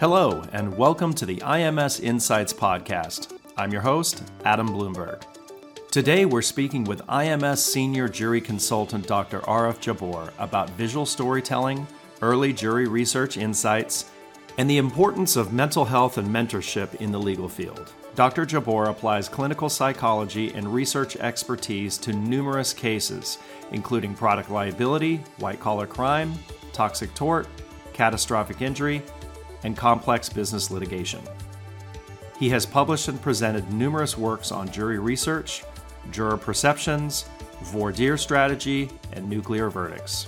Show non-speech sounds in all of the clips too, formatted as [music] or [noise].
Hello, and welcome to the IMS Insights Podcast. I'm your host, Adam Bloomberg. Today, we're speaking with IMS Senior Jury Consultant Dr. Aref Jabbour about visual storytelling, early jury research insights, and the importance of mental health and mentorship in the legal field. Dr. Jabbour applies clinical psychology and research expertise to numerous cases, including product liability, white collar crime, toxic tort, catastrophic injury, and complex business litigation. He has published and presented numerous works on jury research, juror perceptions, voir dire strategy, and nuclear verdicts.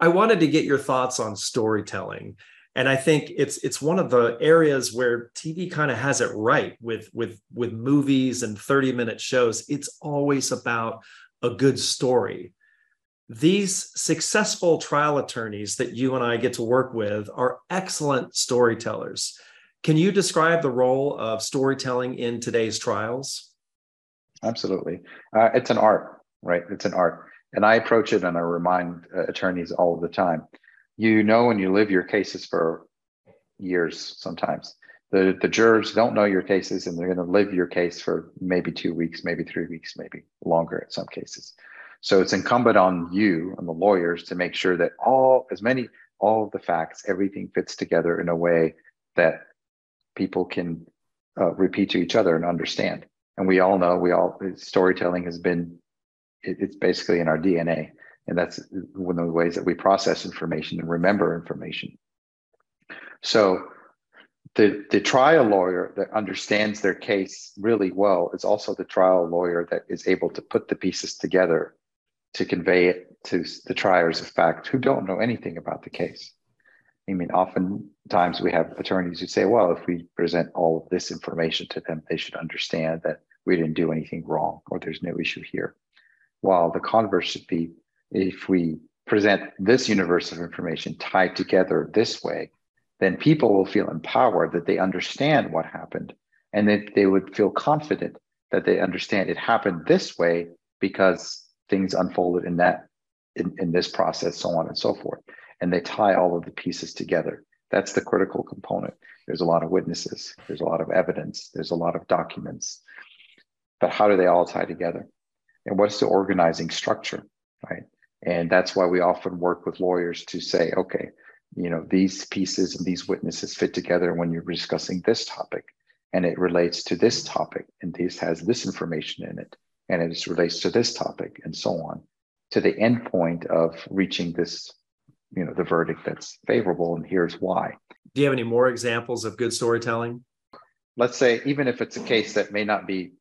I wanted to get your thoughts on storytelling. And I think it's it's one of the areas where TV kind of has it right with with with movies and 30 minute shows. It's always about a good story these successful trial attorneys that you and I get to work with are excellent storytellers. Can you describe the role of storytelling in today's trials? Absolutely. Uh, it's an art, right? It's an art. And I approach it and I remind uh, attorneys all the time. You know, when you live your cases for years sometimes. The, the jurors don't know your cases and they're going to live your case for maybe two weeks, maybe three weeks, maybe longer in some cases. So it's incumbent on you and the lawyers to make sure that all, as many, all of the facts, everything fits together in a way that people can uh, repeat to each other and understand. And we all know, we all, storytelling has been, it, it's basically in our DNA. And that's one of the ways that we process information and remember information. So the, the trial lawyer that understands their case really well is also the trial lawyer that is able to put the pieces together to convey it to the triers of fact who don't know anything about the case. I mean, oftentimes we have attorneys who say, well, if we present all of this information to them, they should understand that we didn't do anything wrong or there's no issue here. While the converse should be if we present this universe of information tied together this way, then people will feel empowered that they understand what happened and that they would feel confident that they understand it happened this way because things unfolded in that in, in this process so on and so forth. And they tie all of the pieces together. That's the critical component. There's a lot of witnesses. There's a lot of evidence. There's a lot of documents. But how do they all tie together? And what's the organizing structure right? And that's why we often work with lawyers to say okay you know these pieces and these witnesses fit together when you're discussing this topic. And it relates to this topic and this has this information in it and it relates to this topic and so on to the end point of reaching this you know the verdict that's favorable and here's why. Do you have any more examples of good storytelling? Let's say even if it's a case that may not be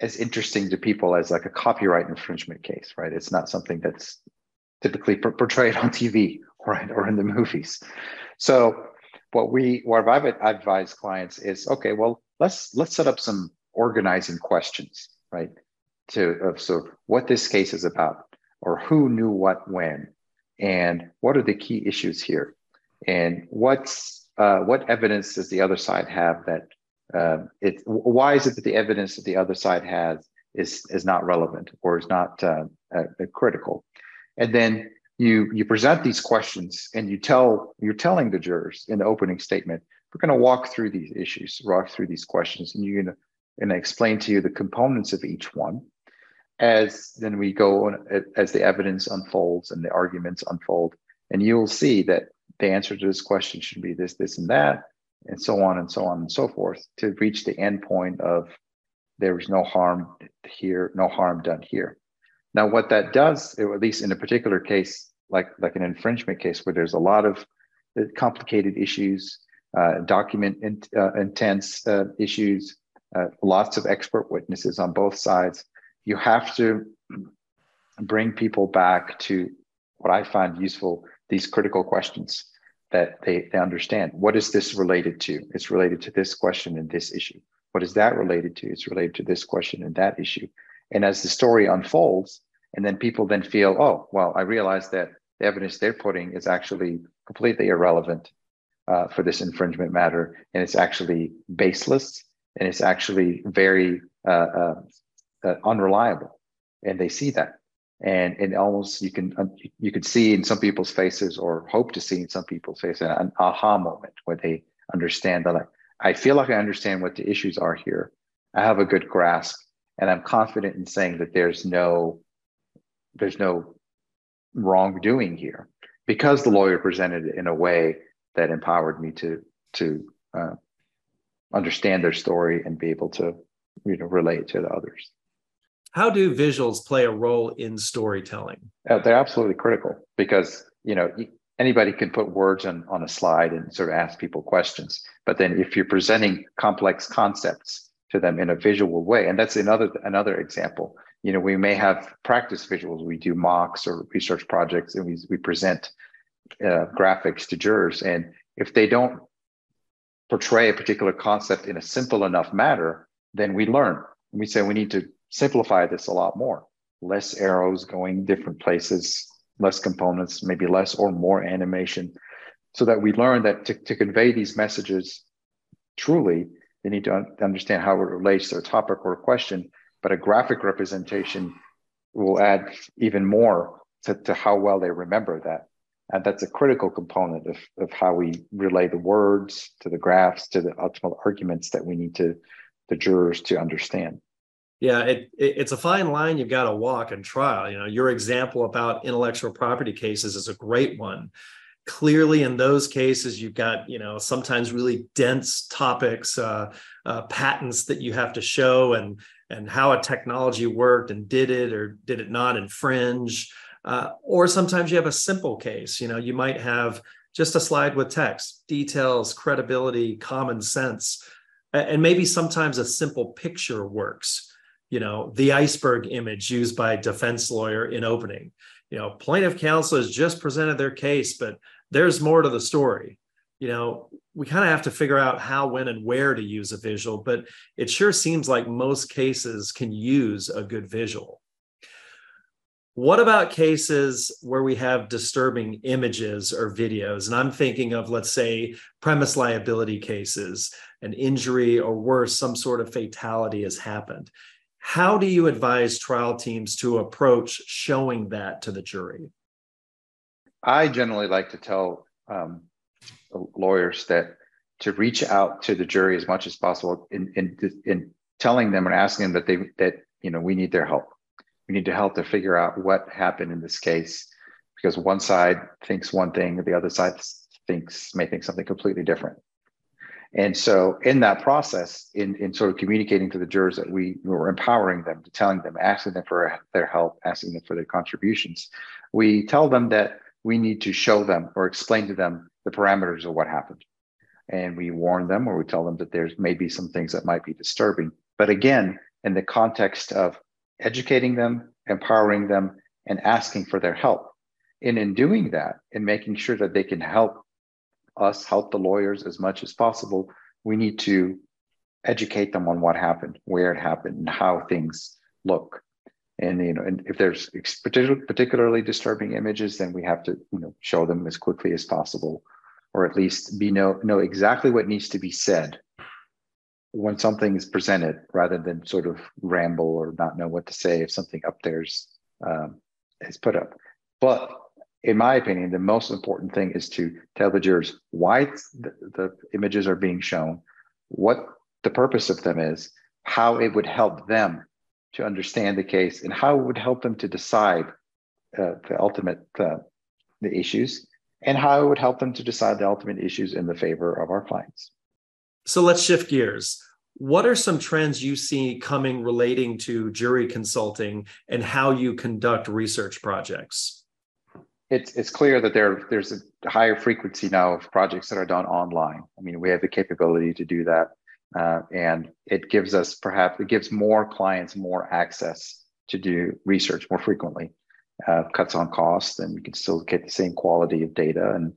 as interesting to people as like a copyright infringement case right? It's not something that's typically portrayed on tv right or in the movies. So what we what i've advised clients is okay well let's let's set up some organizing questions right to of so what this case is about or who knew what when and what are the key issues here? And what's uh, what evidence does the other side have that uh, it why is it that the evidence that the other side has is is not relevant or is not uh, uh critical? And then you you present these questions and you tell you're telling the jurors in the opening statement we're going to walk through these issues walk through these questions and you're going to and explain to you the components of each one as then we go on as the evidence unfolds and the arguments unfold and you'll see that the answer to this question should be this this and that and so on and so on and so forth to reach the end point of there was no harm here no harm done here. Now what that does at least in a particular case like like an infringement case where there's a lot of uh, complicated issues uh, document in, uh, intense uh, issues uh, lots of expert witnesses on both sides you have to bring people back to what I find useful these critical questions that they, they understand. What is this related to? It's related to this question and this issue. What is that related to? It's related to this question and that issue. And as the story unfolds, and then people then feel, oh, well, I realize that the evidence they're putting is actually completely irrelevant uh, for this infringement matter, and it's actually baseless, and it's actually very uh, uh, uh, unreliable, and they see that. And and almost you can you could see in some people's faces, or hope to see in some people's faces, an aha moment where they understand that I, I feel like I understand what the issues are here. I have a good grasp, and I'm confident in saying that there's no there's no wrongdoing here because the lawyer presented it in a way that empowered me to to uh, understand their story and be able to you know relate to the others. How do visuals play a role in storytelling? Uh, they're absolutely critical because you know anybody can put words on, on a slide and sort of ask people questions. But then if you're presenting complex concepts to them in a visual way, and that's another another example. You know, we may have practice visuals. We do mocks or research projects, and we we present uh, graphics to jurors. And if they don't portray a particular concept in a simple enough manner, then we learn. We say we need to simplify this a lot more. Less arrows going different places, less components, maybe less or more animation, so that we learn that to, to convey these messages truly, they need to un- understand how it relates to a topic or a question. But a graphic representation will add even more to, to how well they remember that. And that's a critical component of, of how we relay the words to the graphs to the ultimate arguments that we need to the jurors to understand. Yeah, it, it, it's a fine line you've got to walk in trial. You know, your example about intellectual property cases is a great one. Clearly, in those cases, you've got you know sometimes really dense topics, uh, uh, patents that you have to show, and and how a technology worked and did it or did it not infringe. Uh, or sometimes you have a simple case. You know, you might have just a slide with text, details, credibility, common sense, and maybe sometimes a simple picture works you know, the iceberg image used by defense lawyer in opening. You know, plaintiff counsel has just presented their case, but there's more to the story. You know, we kind of have to figure out how, when, and where to use a visual, but it sure seems like most cases can use a good visual. What about cases where we have disturbing images or videos? And I'm thinking of, let's say, premise liability cases, an injury or worse, some sort of fatality has happened. How do you advise trial teams to approach showing that to the jury? I generally like to tell um, lawyers that to reach out to the jury as much as possible in, in, in telling them and asking them that they that you know we need their help. We need to help to figure out what happened in this case because one side thinks one thing, the other side thinks may think something completely different. And so, in that process, in, in sort of communicating to the jurors that we were empowering them, telling them, asking them for their help, asking them for their contributions, we tell them that we need to show them or explain to them the parameters of what happened. And we warn them or we tell them that there's maybe some things that might be disturbing. But again, in the context of educating them, empowering them, and asking for their help. And in doing that, and making sure that they can help us help the lawyers as much as possible, we need to educate them on what happened, where it happened, and how things look. And you know, and if there's particularly disturbing images, then we have to you know show them as quickly as possible, or at least be know know exactly what needs to be said when something is presented, rather than sort of ramble or not know what to say if something up there's um, is put up. But in my opinion, the most important thing is to tell the jurors why the, the, images are being shown, what the purpose of them is, how it would help them to understand the case, and how it would help them to decide uh, the ultimate uh, the issues, and how it would help them to decide the ultimate issues in the favor of our clients. So let's shift gears. What are some trends you see coming relating to jury consulting and how you conduct research projects? It's it's clear that there there's a higher frequency now of projects that are done online. I mean, we have the capability to do that, uh, and it gives us perhaps it gives more clients more access to do research more frequently. Uh, cuts on cost, and you can still get the same quality of data, and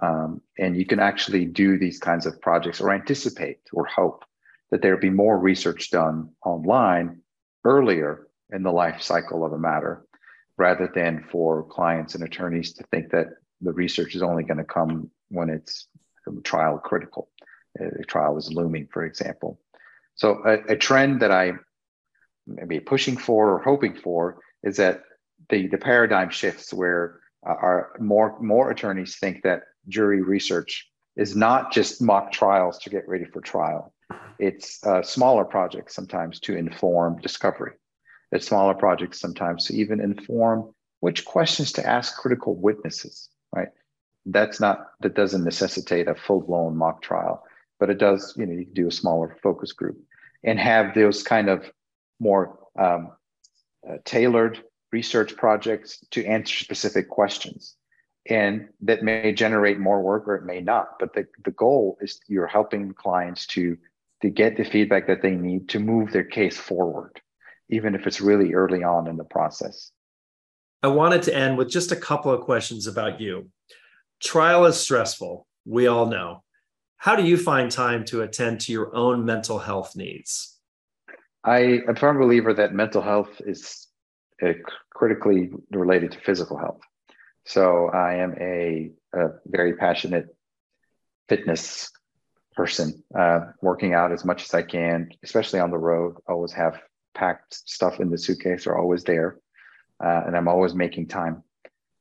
um, and you can actually do these kinds of projects or anticipate or hope that there'll be more research done online earlier in the life cycle of a matter rather than for clients and attorneys to think that the research is only going to come when it's trial critical. A trial is looming, for example. So a, a trend that I may be pushing for or hoping for is that the, the paradigm shifts where uh, our more more attorneys think that jury research is not just mock trials to get ready for trial. It's uh, smaller projects sometimes to inform discovery. Smaller projects sometimes to even inform which questions to ask critical witnesses, right? That's not, that doesn't necessitate a full blown mock trial, but it does, you know, you can do a smaller focus group and have those kind of more um, uh, tailored research projects to answer specific questions and that may generate more work or it may not but the, the goal is you're helping clients to to get the feedback that they need to move their case forward even if it's really early on in the process. I wanted to end with just a couple of questions about you. Trial is stressful we all know. How do you find time to attend to your own mental health needs? I am a firm believer that mental health is uh, critically related to physical health. So I am a, a very passionate fitness person, uh, working out as much as I can, especially on the road. Always have packed stuff in the suitcase are always there. Uh, and I'm always making time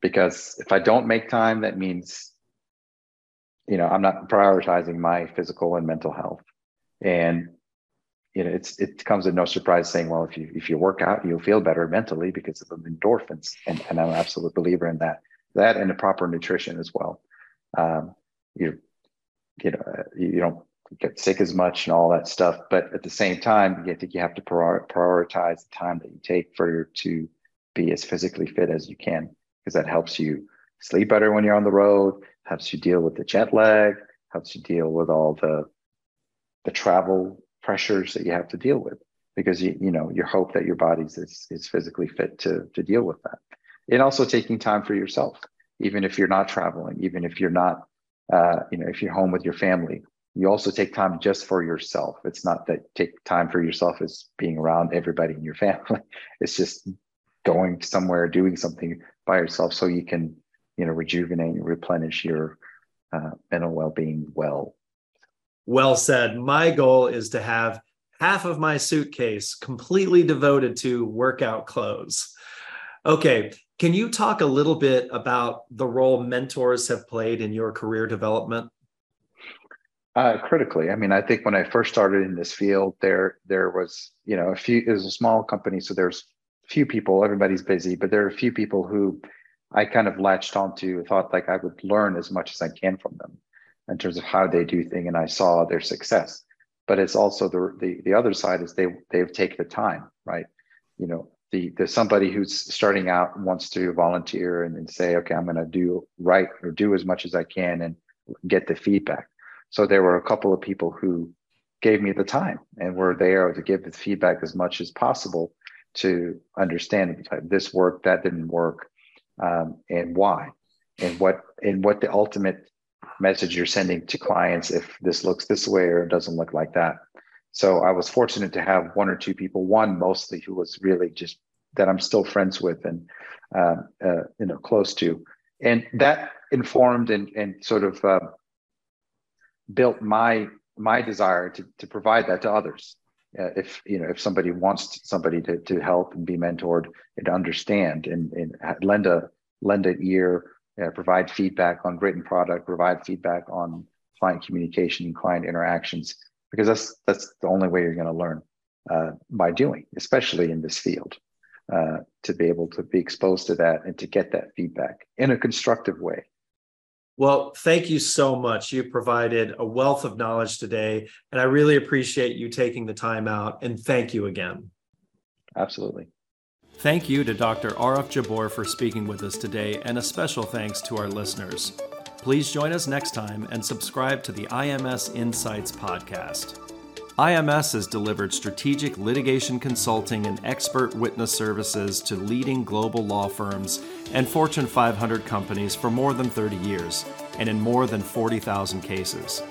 because if I don't make time, that means, you know, I'm not prioritizing my physical and mental health. And you know, it's it comes as no surprise saying, well, if you if you work out, you'll feel better mentally because of the endorphins, and, and I'm an absolute believer in that that and the proper nutrition as well. Um, you you know you don't get sick as much and all that stuff, but at the same time, I think you have to prioritize the time that you take for to be as physically fit as you can because that helps you sleep better when you're on the road, helps you deal with the jet lag, helps you deal with all the the travel pressures that you have to deal with because you you know you hope that your body's is, is physically fit to to deal with that. And also taking time for yourself, even if you're not traveling, even if you're not, uh, you know, if you're home with your family, you also take time just for yourself. It's not that take time for yourself as being around everybody in your family. [laughs] It's just going somewhere, doing something by yourself so you can, you know, rejuvenate and replenish your uh, mental well-being well. Well said. My goal is to have half of my suitcase completely devoted to workout clothes. Okay, can you talk a little bit about the role mentors have played in your career development? Uh, critically, I mean, I think when I first started in this field, there there was you know a few. It was a small company, so there's few people. Everybody's busy, but there are a few people who I kind of latched onto. Thought like I would learn as much as I can from them in terms of how they do things, and I saw their success. But it's also the the the other side is they they've taken the time, right? You know, the, the somebody who's starting out wants to volunteer and, and say, okay, I'm going to do right or do as much as I can and get the feedback. So there were a couple of people who gave me the time and were there to give the feedback as much as possible to understand this worked, that didn't work, um, and why, and what and what the ultimate message you're sending to clients if this looks this way or doesn't look like that. So I was fortunate to have one or two people, one mostly who was really just that I'm still friends with and uh, uh, you know close to, and that informed and and sort of uh, built my my desire to to provide that to others. Uh, if you know if somebody wants somebody to to help and be mentored and understand and, and lend a lend an ear, uh, provide feedback on written product, provide feedback on client communication and client interactions because that's that's the only way you're going to learn uh, by doing, especially in this field. Uh, to be able to be exposed to that and to get that feedback in a constructive way. Well, thank you so much. You provided a wealth of knowledge today, and I really appreciate you taking the time out. And thank you again. Absolutely. Thank you to Dr. Aref Jabbour for speaking with us today, and a special thanks to our listeners. Please join us next time and subscribe to the IMS Insights podcast. IMS has delivered strategic litigation consulting and expert witness services to leading global law firms and Fortune 500 companies for more than 30 years and in more than 40,000 cases.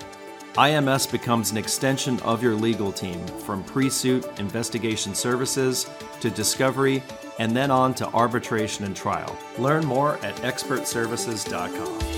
IMS becomes an extension of your legal team from pre suit investigation services to discovery and then on to arbitration and trial. Learn more at expertservices.com.